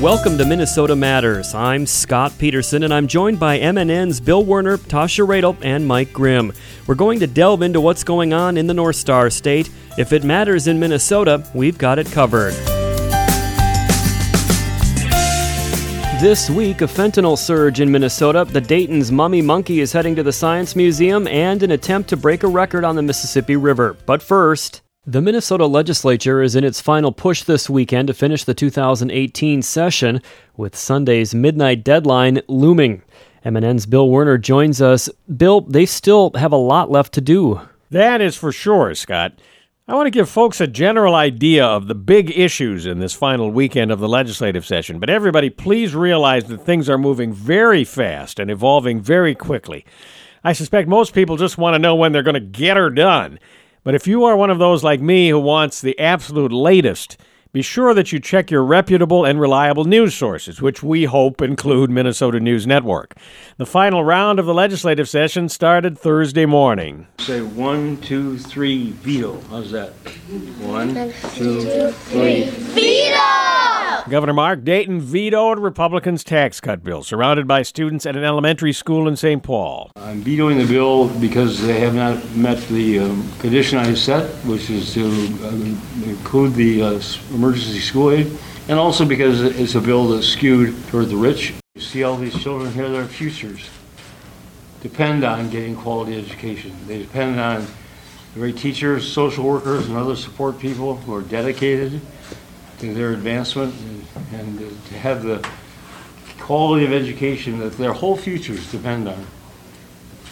Welcome to Minnesota Matters. I'm Scott Peterson, and I'm joined by MNN's Bill Werner, Tasha Radel, and Mike Grimm. We're going to delve into what's going on in the North Star State. If it matters in Minnesota, we've got it covered. This week, a fentanyl surge in Minnesota. The Dayton's Mummy Monkey is heading to the Science Museum and an attempt to break a record on the Mississippi River. But first, the Minnesota legislature is in its final push this weekend to finish the 2018 session, with Sunday's midnight deadline looming. MNN's Bill Werner joins us. Bill, they still have a lot left to do. That is for sure, Scott. I want to give folks a general idea of the big issues in this final weekend of the legislative session, but everybody please realize that things are moving very fast and evolving very quickly. I suspect most people just want to know when they're going to get her done. But if you are one of those like me who wants the absolute latest, be sure that you check your reputable and reliable news sources, which we hope include Minnesota News Network. The final round of the legislative session started Thursday morning. Say one, two, three, veto. How's that? One, two, three. Veto! Governor Mark Dayton vetoed Republicans' tax cut bill, surrounded by students at an elementary school in St. Paul. I'm vetoing the bill because they have not met the um, condition I set, which is to uh, include the uh, emergency school aid, and also because it's a bill that's skewed toward the rich. You see all these children here, their futures depend on getting quality education. They depend on the great teachers, social workers, and other support people who are dedicated their advancement and, and to have the quality of education that their whole futures depend on.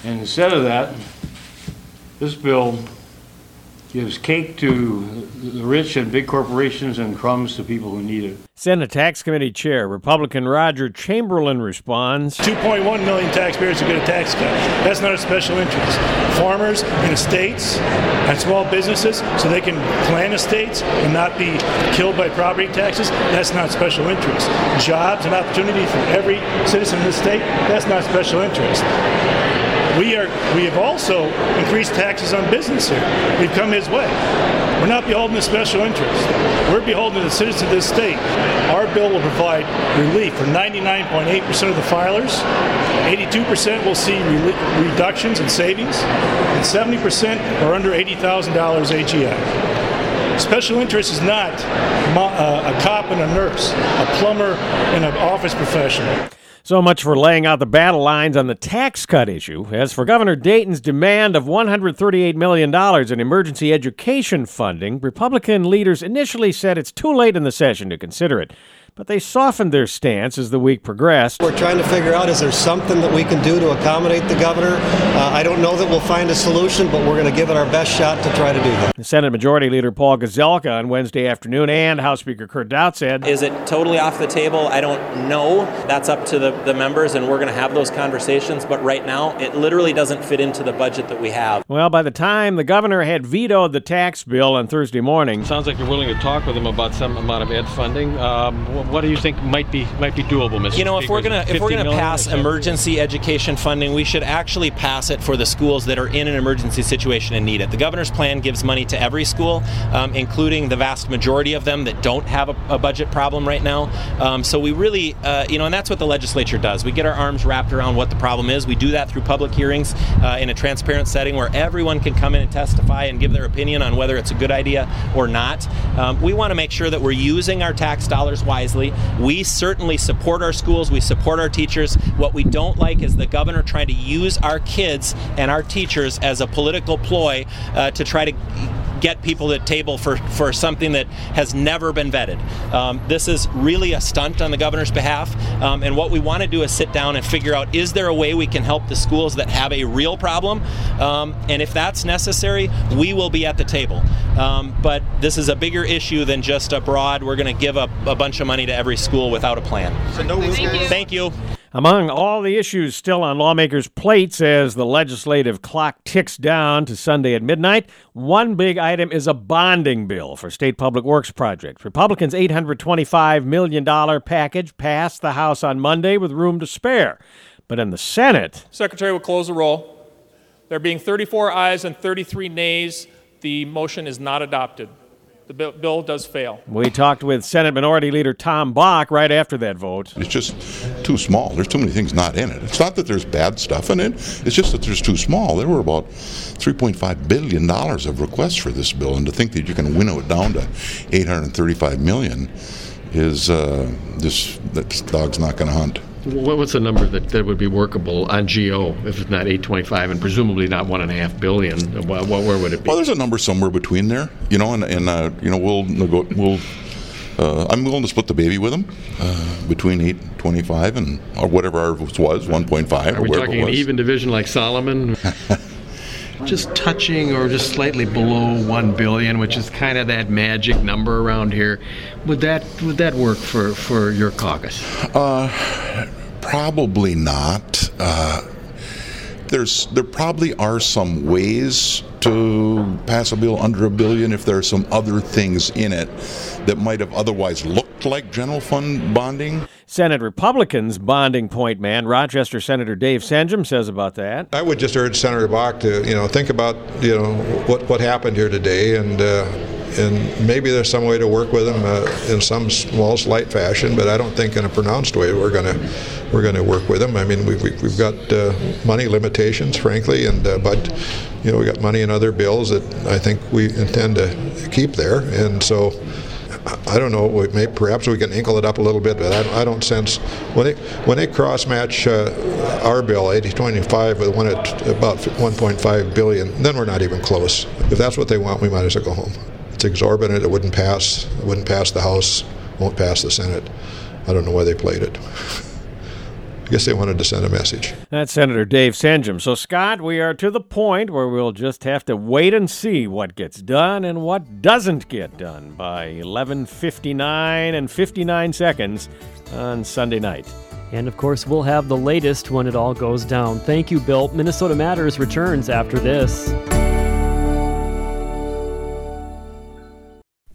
And instead of that, this bill gives cake to the rich and big corporations and crumbs to people who need it. Senate Tax Committee Chair Republican Roger Chamberlain responds 2.1 million taxpayers who get a tax cut. That's not a special interest. Farmers and estates and small businesses, so they can plan estates and not be killed by property taxes, that's not special interest. Jobs and opportunity for every citizen in the state, that's not special interest. We are we have also increased taxes on business here. We've come his way. We're not beholden to special interest. We're beholden to the citizens of this state. Our bill will provide relief for 99.8% of the filers. 82% will see re- reductions in savings, and 70% are under $80,000 AGI. Special interest is not uh, a cop and a nurse, a plumber and an office professional. So much for laying out the battle lines on the tax cut issue. As for Governor Dayton's demand of $138 million in emergency education funding, Republican leaders initially said it's too late in the session to consider it but they softened their stance as the week progressed. We're trying to figure out is there something that we can do to accommodate the governor? Uh, I don't know that we'll find a solution, but we're going to give it our best shot to try to do that. Senate Majority Leader Paul Gazelka on Wednesday afternoon and House Speaker Kurt Daudt said, Is it totally off the table? I don't know. That's up to the, the members, and we're going to have those conversations. But right now, it literally doesn't fit into the budget that we have. Well, by the time the governor had vetoed the tax bill on Thursday morning, sounds like you're willing to talk with him about some amount of ed funding. Um, what do you think might be might be doable, Mr. You know, Speaker? if we're gonna if we're gonna pass emergency education funding, we should actually pass it for the schools that are in an emergency situation and need it. The governor's plan gives money to every school, um, including the vast majority of them that don't have a, a budget problem right now. Um, so we really, uh, you know, and that's what the legislature does. We get our arms wrapped around what the problem is. We do that through public hearings uh, in a transparent setting where everyone can come in and testify and give their opinion on whether it's a good idea or not. Um, we want to make sure that we're using our tax dollars wisely. We certainly support our schools, we support our teachers. What we don't like is the governor trying to use our kids and our teachers as a political ploy uh, to try to get people at table for, for something that has never been vetted. Um, this is really a stunt on the governor's behalf, um, and what we want to do is sit down and figure out is there a way we can help the schools that have a real problem, um, and if that's necessary, we will be at the table. Um, but this is a bigger issue than just a broad, we're going to give a, a bunch of money to every school without a plan. So no Thank you. Thank you. Among all the issues still on lawmakers' plates as the legislative clock ticks down to Sunday at midnight, one big item is a bonding bill for state public works projects. Republicans' $825 million package passed the House on Monday with room to spare. But in the Senate, Secretary will close the roll. There being 34 ayes and 33 nays, the motion is not adopted. The bill, bill does fail. We talked with Senate Minority Leader Tom Bakk right after that vote. It's just too small. There's too many things not in it. It's not that there's bad stuff in it. It's just that there's too small. There were about 3.5 billion dollars of requests for this bill, and to think that you can winnow it down to 835 million is uh, this that dog's not going to hunt. What's the number that, that would be workable on GO if it's not 825 and presumably not one and a half billion? Well, where would it be? Well, there's a number somewhere between there, you know, and, and uh, you know we'll nego- we'll. Uh, I'm willing to split the baby with them uh, between 825 and or whatever ours was, 1.5 Are we whatever talking an even division like Solomon? just touching or just slightly below 1 billion, which is kind of that magic number around here. Would that would that work for, for your caucus? Uh, probably not. Uh, there's there probably are some ways to pass a bill under a billion if there are some other things in it that might have otherwise looked like general fund bonding. Senate Republicans bonding point man, Rochester Senator Dave Senjem says about that. I would just urge Senator Bakk to, you know, think about, you know, what what happened here today, and uh, and maybe there's some way to work with them uh, in some small, slight fashion. But I don't think in a pronounced way we're gonna we're gonna work with them. I mean, we've we've got uh, money limitations, frankly, and uh, but you know we got money in other bills that I think we intend to keep there, and so. I don't know. We may, perhaps we can inkle it up a little bit, but I, don't- I don't sense when they when they cross match uh, our bill 8025 with one at about 1.5 billion. Then we're not even close. If that's what they want, we might as well go home. It's exorbitant. It wouldn't pass. It wouldn't pass the House. Won't pass the Senate. I don't know why they played it. I guess they wanted to send a message. That's Senator Dave Senjem. So, Scott, we are to the point where we'll just have to wait and see what gets done and what doesn't get done by 11:59 and 59 seconds on Sunday night. And of course, we'll have the latest when it all goes down. Thank you, Bill. Minnesota Matters returns after this.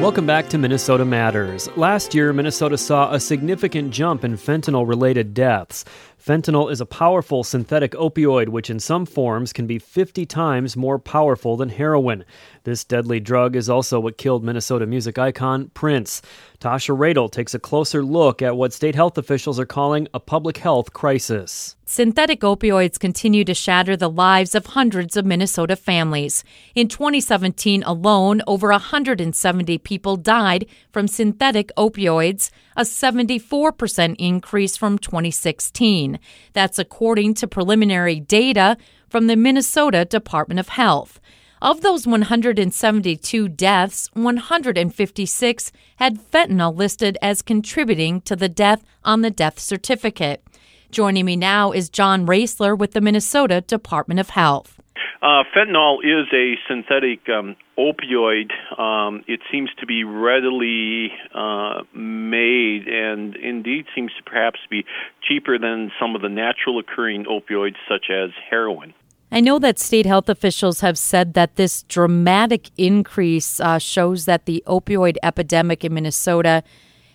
Welcome back to Minnesota Matters. Last year, Minnesota saw a significant jump in fentanyl related deaths. Fentanyl is a powerful synthetic opioid which, in some forms, can be 50 times more powerful than heroin. This deadly drug is also what killed Minnesota music icon Prince. Tasha Radel takes a closer look at what state health officials are calling a public health crisis. Synthetic opioids continue to shatter the lives of hundreds of Minnesota families. In 2017 alone, over 170 people died from synthetic opioids, a 74% increase from 2016. That's according to preliminary data from the Minnesota Department of Health. Of those 172 deaths, 156 had fentanyl listed as contributing to the death on the death certificate. Joining me now is John Roesler with the Minnesota Department of Health. Uh, fentanyl is a synthetic um, opioid. Um, it seems to be readily uh, made and indeed seems to perhaps be cheaper than some of the natural occurring opioids, such as heroin. I know that state health officials have said that this dramatic increase uh, shows that the opioid epidemic in Minnesota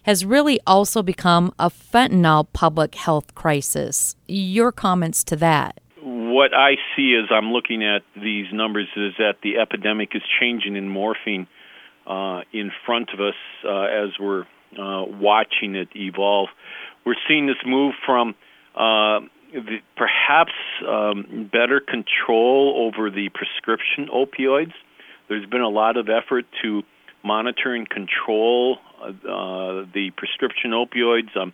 has really also become a fentanyl public health crisis. Your comments to that? What I see as I'm looking at these numbers is that the epidemic is changing and morphing uh, in front of us uh, as we're uh, watching it evolve. We're seeing this move from uh, the, perhaps um, better control over the prescription opioids There's been a lot of effort to monitor and control uh, the prescription opioids. Um,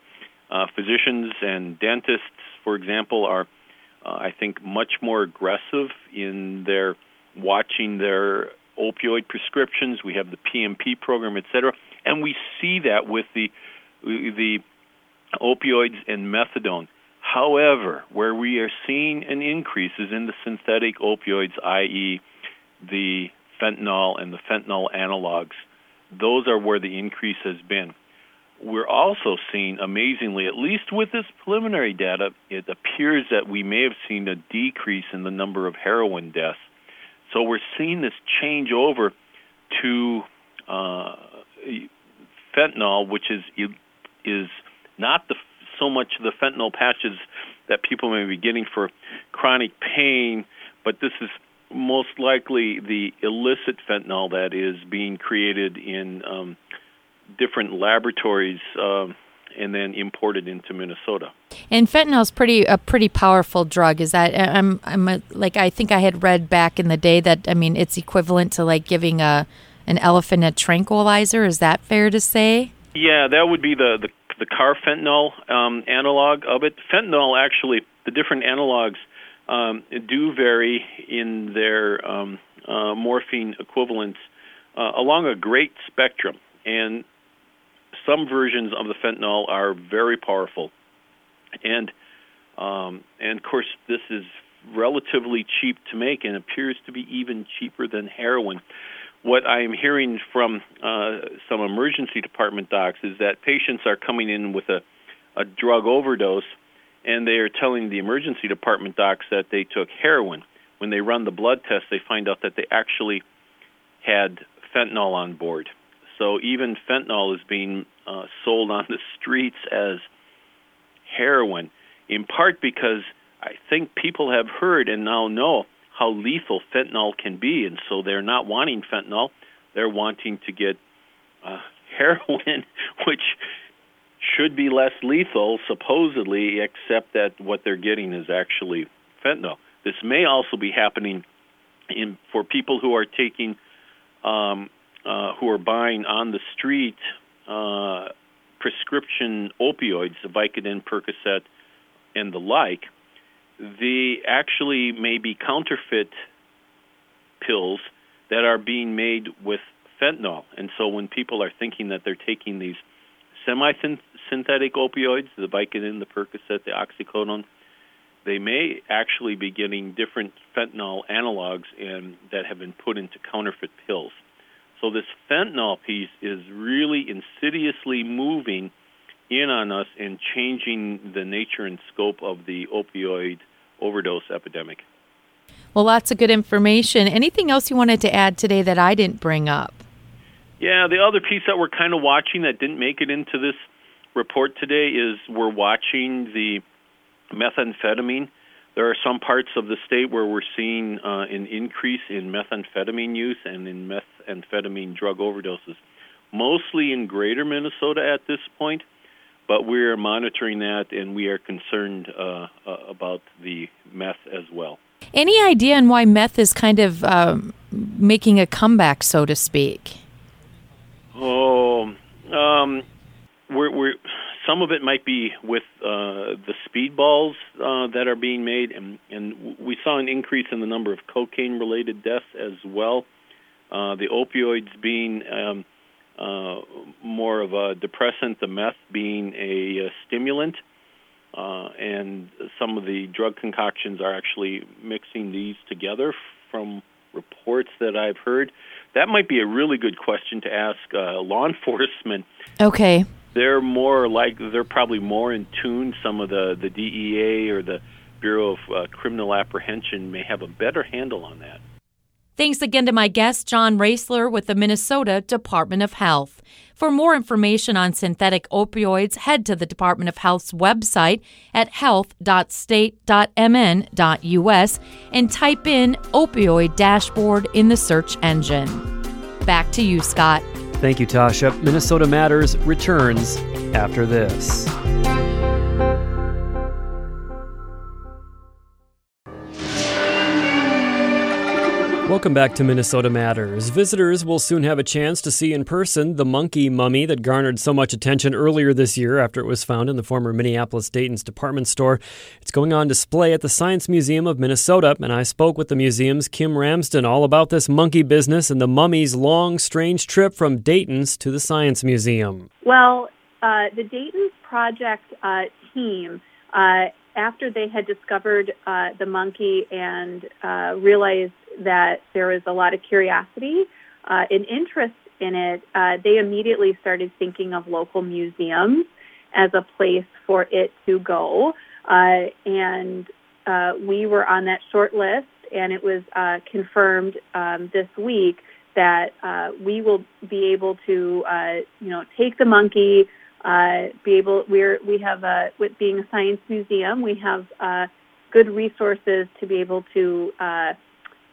uh, physicians and dentists, for example, are, uh, I think, much more aggressive in their watching their opioid prescriptions. We have the PMP program, et cetera, and we see that with the the opioids and methadone. However, where we are seeing an increase is in the synthetic opioids, i.e., the fentanyl and the fentanyl analogs. Those are where the increase has been. We're also seeing, amazingly, at least with this preliminary data, it appears that we may have seen a decrease in the number of heroin deaths. So we're seeing this change over to uh, fentanyl, which is is not the so much the fentanyl patches that people may be getting for chronic pain, but this is most likely the illicit fentanyl that is being created in um, different laboratories um, and then imported into Minnesota. And fentanyl is pretty a pretty powerful drug. Is that I'm I'm a, like I think I had read back in the day that I mean it's equivalent to like giving a an elephant a tranquilizer. Is that fair to say? Yeah, that would be the the, the carfentanil um, analog of it. Fentanyl actually the different analogs um, do vary in their um, uh, morphine equivalents uh, along a great spectrum, and some versions of the fentanyl are very powerful, and um, and of course this is relatively cheap to make and appears to be even cheaper than heroin. What I am hearing from uh, some emergency department docs is that patients are coming in with a, a drug overdose and they are telling the emergency department docs that they took heroin. When they run the blood test, they find out that they actually had fentanyl on board. So even fentanyl is being uh, sold on the streets as heroin, in part because I think people have heard and now know how lethal fentanyl can be, and so they're not wanting fentanyl; they're wanting to get uh, heroin, which should be less lethal, supposedly, except that what they're getting is actually fentanyl. This may also be happening in for people who are taking, um, uh, who are buying on the street uh, prescription opioids, the Vicodin, Percocet, and the like. They actually may be counterfeit pills that are being made with fentanyl. And so when people are thinking that they're taking these semi-synthetic opioids, the Vicodin, the Percocet, the oxycodone, they may actually be getting different fentanyl analogs and that have been put into counterfeit pills. So this fentanyl piece is really insidiously moving in on us and changing the nature and scope of the opioid overdose epidemic. Well, lots of good information. Anything else you wanted to add today that I didn't bring up? Yeah, the other piece that we're kind of watching that didn't make it into this report today is we're watching the methamphetamine. There are some parts of the state where we're seeing uh, an increase in methamphetamine use and in methamphetamine drug overdoses, mostly in greater Minnesota at this point, but we're monitoring that and we are concerned uh, uh, about the meth as well. Any idea on why meth is kind of um, making a comeback, so to speak? Oh, um, we're, we're some of it might be with uh, the speedballs uh, that are being made, and, and we saw an increase in the number of cocaine-related deaths as well. Uh, the opioids being um, uh, more of a depressant, the meth being a, a stimulant, uh, and some of the drug concoctions are actually mixing these together from reports that I've heard. That might be a really good question to ask uh, law enforcement. Okay. They're more like they're probably more in tune. Some of the the DEA or the Bureau of uh, Criminal Apprehension may have a better handle on that. Thanks again to my guest, John Roesler with the Minnesota Department of Health. For more information on synthetic opioids, head to the Department of Health's website at health.state.mn.us and type in opioid dashboard in the search engine. Back to you, Scott. Thank you, Tasha. Minnesota Matters returns after this. Welcome back to Minnesota Matters. Visitors will soon have a chance to see in person the monkey mummy that garnered so much attention earlier this year after it was found in the former Minneapolis Dayton's department store. It's going on display at the Science Museum of Minnesota, and I spoke with the museum's Kim Ramsden all about this monkey business and the mummy's long, strange trip from Dayton's to the Science Museum. Well, uh, the Dayton's project uh, team uh, after they had discovered uh, the monkey and uh, realized that there was a lot of curiosity uh, and interest in it, uh, they immediately started thinking of local museums as a place for it to go. Uh, and uh, we were on that short list, and it was confirmed um, this week that we will be able to, you know, take the monkey, uh, be able. We're we have a with being a science museum, we have uh, good resources to be able to uh,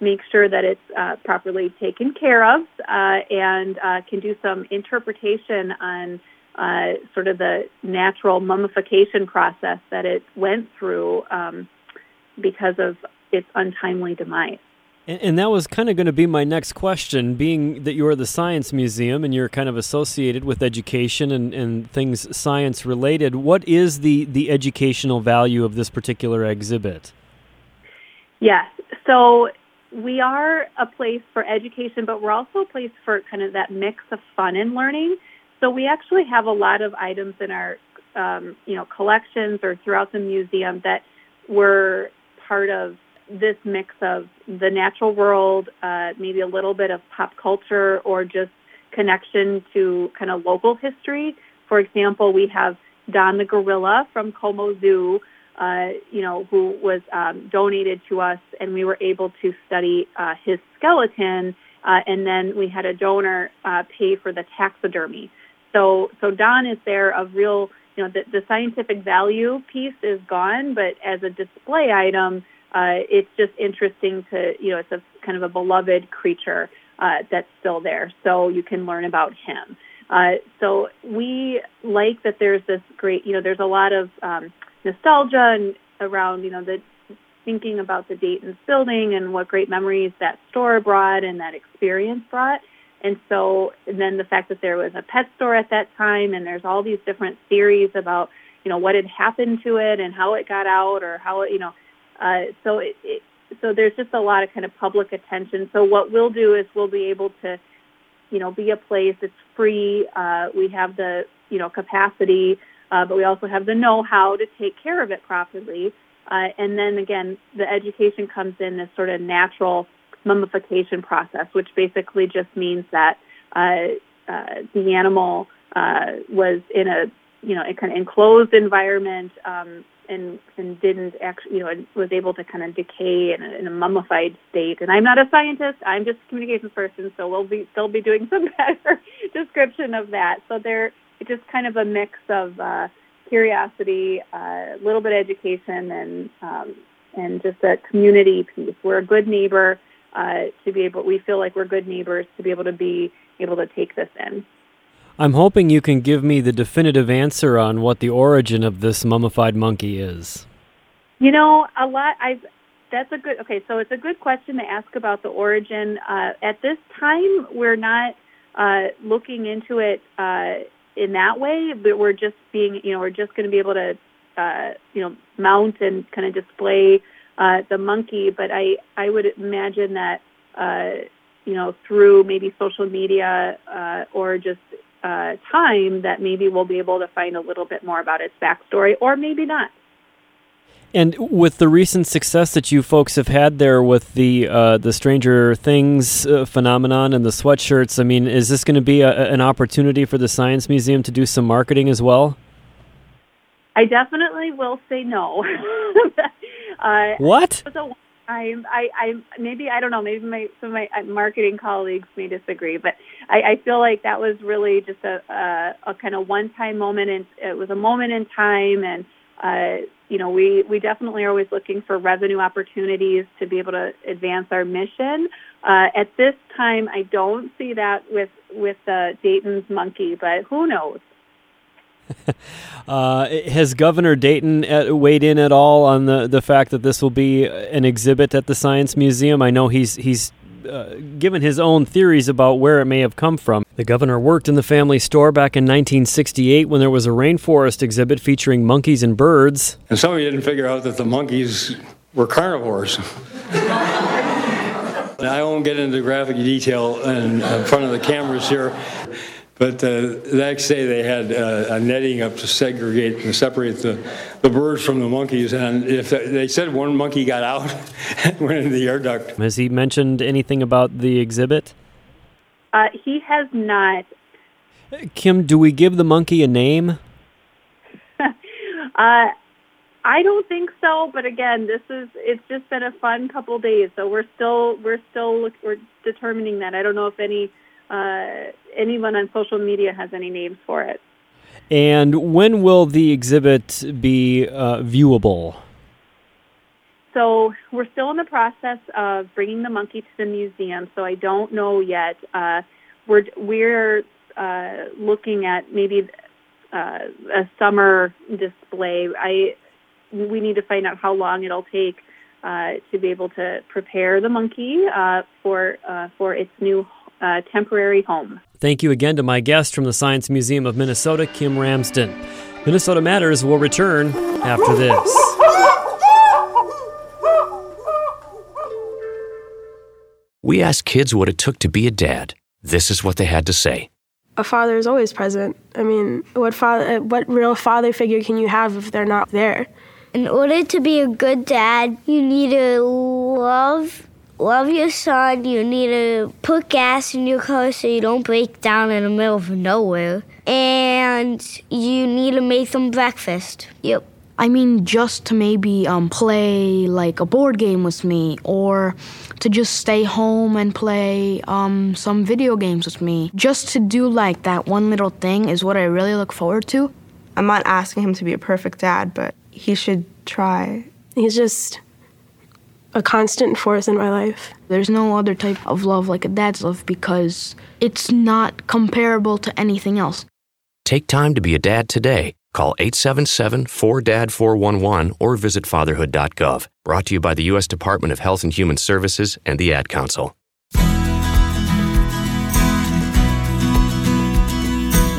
make sure that it's uh, properly taken care of, uh, and uh, can do some interpretation on uh, sort of the natural mummification process that it went through um, because of its untimely demise. And, and that was kind of going to be my next question, being that you're the Science Museum and you're kind of associated with education and, and things science related. What is the, the educational value of this particular exhibit? Yes. So we are a place for education, but we're also a place for kind of that mix of fun and learning. So we actually have a lot of items in our, um, you know, collections or throughout the museum that were part of this mix of the natural world, uh, maybe a little bit of pop culture, or just connection to kind of local history. For example, we have Don the gorilla from Como Zoo, uh, you know, who was um, donated to us, and we were able to study uh, his skeleton. Uh, and then we had a donor uh, pay for the taxidermy. So, so Don is there of real, you know, the, the scientific value piece is gone, but as a display item, uh, it's just interesting to, you know, it's a kind of a beloved creature uh, that's still there. So you can learn about him. Uh, so we like that there's this great, you know, there's a lot of um, nostalgia and around, you know, the thinking about the Dayton's building and what great memories that store brought and that experience brought. And so, and then the fact that there was a pet store at that time, and there's all these different theories about, you know, what had happened to it and how it got out, or how it, you know, so it, it, so there's just a lot of kind of public attention. So what we'll do is we'll be able to, you know, be a place. that's free. Uh, we have the, you know, capacity uh, but we also have the know-how to take care of it properly. Uh, and then again, the education comes in this sort of natural mummification process, which basically just means that uh, uh, the animal uh, was in a you know a kind of enclosed environment um, and and didn't actually you know was able to kind of decay in a, in a mummified state. And I'm not a scientist; I'm just a communications person, so we'll be still be doing some better description of that. So there it's just kind of a mix of uh, curiosity, a uh, little bit of education, and um, and just a community piece. We're a good neighbor uh, to be able. We feel like we're good neighbors to be able to be able to take this in. I'm hoping you can give me the definitive answer on what the origin of this mummified monkey is. You know, a lot. I've that's a good. Okay, so it's a good question to ask about the origin. Uh, at this time, we're not uh, looking into it uh, in that way, but we're just being, you know, we're just going to be able to, uh, you know, mount and kind of display uh, the monkey. But I, I would imagine that, uh, you know, through maybe social media or just uh, time, that maybe we'll be able to find a little bit more about its backstory, or maybe not. And with the recent success that you folks have had there with the uh, the Stranger Things uh, phenomenon and the sweatshirts, I mean, is this going to be a, an opportunity for the Science Museum to do some marketing as well? I definitely will say no. uh, what? I, I, I, maybe I don't know. Maybe my some of my uh, marketing colleagues may disagree, but I, I feel like that was really just a, a, a kind of one-time moment, and it was a moment in time, and uh, you know, we, we definitely are always looking for revenue opportunities to be able to advance our mission. Uh, at this time, I don't see that with with uh, Dayton's monkey, but who knows? uh, has Governor Dayton uh, weighed in at all on the, the fact that this will be an exhibit at the Science Museum? I know he's he's uh, given his own theories about where it may have come from. The governor worked in the family store back in 1968 when there was a rainforest exhibit featuring monkeys and birds. And some of you didn't figure out that the monkeys were carnivores. I won't get into graphic detail in, in front of the cameras here, but uh, the next day they had uh, a netting up to segregate and separate the, the birds from the monkeys. And if they said one monkey got out and went into the air duct. Has he mentioned anything about the exhibit? Uh, he has not. Kim, do we give the monkey a name? uh, I don't think so, but again, this is it's just been a fun couple days, so we're still we're still we're determining that. I don't know if any uh, anyone on social media has any names for it. And when will the exhibit be uh, viewable? So we're still in the process of bringing the monkey to the museum. So I don't know yet. Uh, we're we're uh, looking at maybe uh, a summer display. I we need to find out how long it'll take uh, to be able to prepare the monkey uh, for uh, for its new uh, temporary home. Thank you again to my guest from the Science Museum of Minnesota, Kim Ramsden. Minnesota Matters will return after this. We asked kids what it took to be a dad. This is what they had to say. A father is always present. I mean, what father, what real father figure can you have if they're not there? In order to be a good dad, you need to love love your son. You need to put gas in your car so you don't break down in the middle of nowhere. And you need to make them breakfast. Yep. I mean, just to maybe um, play like a board game with me, or to just stay home and play um, some video games with me. Just to do like that one little thing is what I really look forward to. I'm not asking him to be a perfect dad, but he should try. He's just a constant force in my life. There's no other type of love like a dad's love because it's not comparable to anything else. Take time to be a dad today. Call 877 4DAD 411 or visit fatherhood.gov. Brought to you by the U.S. Department of Health and Human Services and the Ad Council.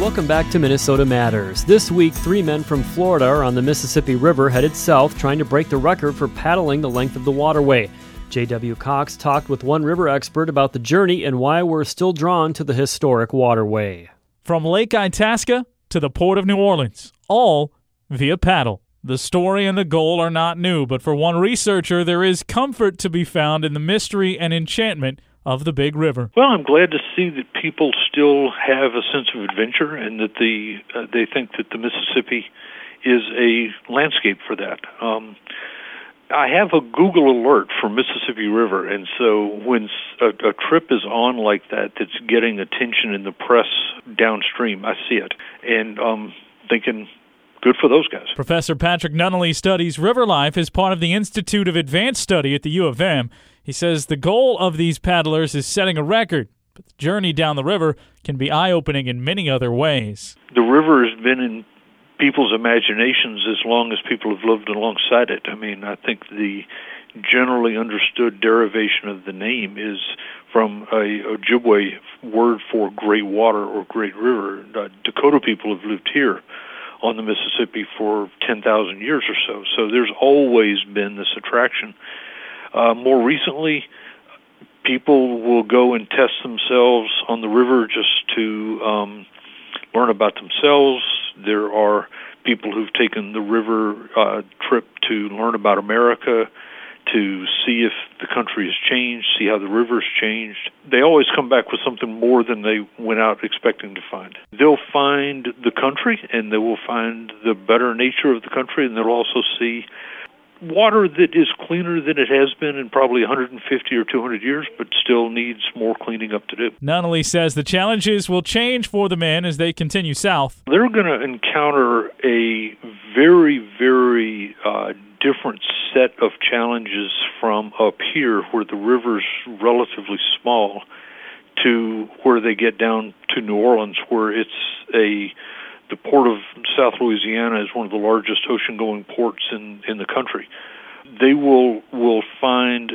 Welcome back to Minnesota Matters. This week, three men from Florida are on the Mississippi River headed south trying to break the record for paddling the length of the waterway. J.W. Cox talked with one river expert about the journey and why we're still drawn to the historic waterway. From Lake Itasca to the Port of New Orleans, all via paddle. The story and the goal are not new, but for one researcher, there is comfort to be found in the mystery and enchantment of the big river. Well, I'm glad to see that people still have a sense of adventure and that the uh, they think that the Mississippi is a landscape for that. Um, I have a Google alert for Mississippi River, and so when a, a trip is on like that, that's getting attention in the press downstream, I see it, and um, thinking, good for those guys. Professor Patrick Nunnally studies river life as part of the Institute of Advanced Study at the U of M. He says the goal of these paddlers is setting a record, but the journey down the river can be eye opening in many other ways. The river has been in people's imaginations as long as people have lived alongside it. I mean, I think the generally understood derivation of the name is from a Ojibwe word for great water or great river. Dakota people have lived here on the Mississippi for 10,000 years or so. So there's always been this attraction. Uh, more recently, people will go and test themselves on the river just to um, learn about themselves. There are people who've taken the river uh, trip to learn about America, to see if the country has changed, see how the river's changed. They always come back with something more than they went out expecting to find. They'll find the country and they will find the better nature of the country and they'll also see water that is cleaner than it has been in probably 150 or 200 years, but still needs more cleaning up to do. Nunnally says the challenges will change for the men as they continue south. They're going to encounter a very, very uh, different set of challenges from up here, where the river's relatively small, to where they get down to New Orleans, where it's a the port of South Louisiana is one of the largest ocean-going ports in in the country. They will will find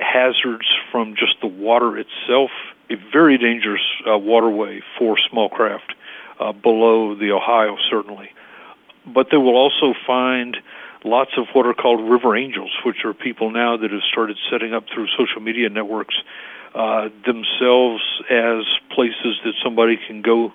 hazards from just the water itself. A very dangerous uh, waterway for small craft uh, below the Ohio, certainly. But they will also find lots of what are called river angels, which are people now that have started setting up through social media networks uh, themselves as places that somebody can go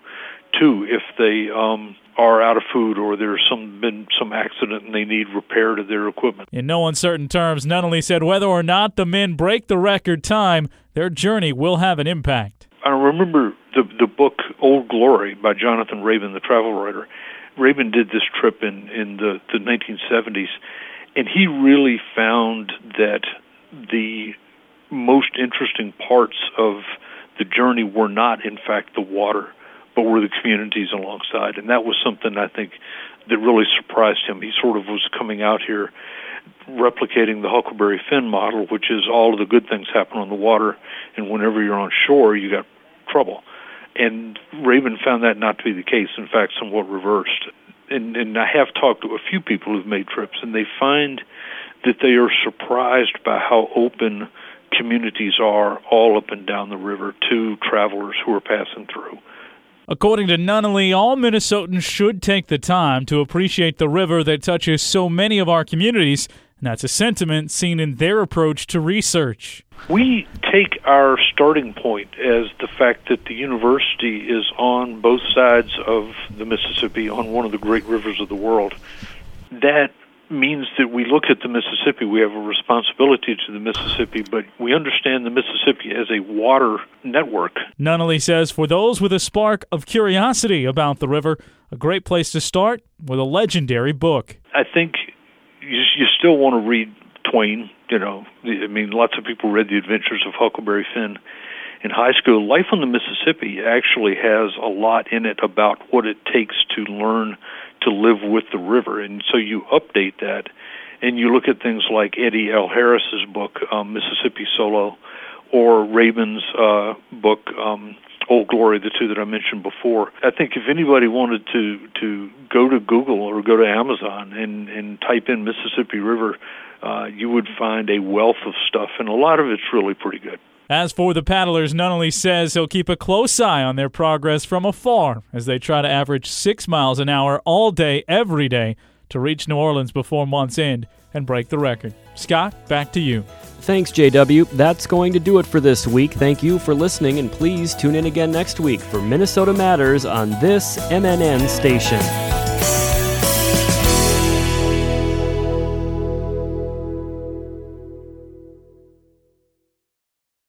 to if they um, are out of food or there's some been some accident and they need repair to their equipment. In no uncertain terms, Nunnally said whether or not the men break the record time, their journey will have an impact. I remember the the book Old Glory by Jonathan Raban, the travel writer. Raban did this trip in in the the 1970s, and he really found that the most interesting parts of the journey were not, in fact, the water but were the communities alongside. And that was something I think that really surprised him. He sort of was coming out here replicating the Huckleberry Finn model, which is all of the good things happen on the water, and whenever you're on shore, you got trouble. And Raban found that not to be the case, in fact, somewhat reversed. And, and I have talked to a few people who've made trips, and they find that they are surprised by how open communities are all up and down the river to travelers who are passing through. According to Nunnally, all Minnesotans should take the time to appreciate the river that touches so many of our communities, and that's a sentiment seen in their approach to research. We take our starting point as the fact that the university is on both sides of the Mississippi, on one of the great rivers of the world. That means that we look at the Mississippi. We have a responsibility to the Mississippi, but we understand the Mississippi as a water network. Nunnally says for those with a spark of curiosity about the river, a great place to start with a legendary book. I think you, you still want to read Twain. You know, I mean, lots of people read The Adventures of Huckleberry Finn in high school. Life on the Mississippi actually has a lot in it about what it takes to learn to live with the river. And so you update that and you look at things like Eddy L. Harris's book, um, Mississippi Solo, or Raban's uh, book, um, Old Glory, the two that I mentioned before. I think if anybody wanted to to go to Google or go to Amazon and and type in Mississippi River, uh, you would find a wealth of stuff, and a lot of it's really pretty good. As for the paddlers, Nunnally says he'll keep a close eye on their progress from afar as they try to average six miles an hour all day, every day, to reach New Orleans before month's end and break the record. Scott, back to you. Thanks, JW. That's going to do it for this week. Thank you for listening, and please tune in again next week for Minnesota Matters on this MNN station.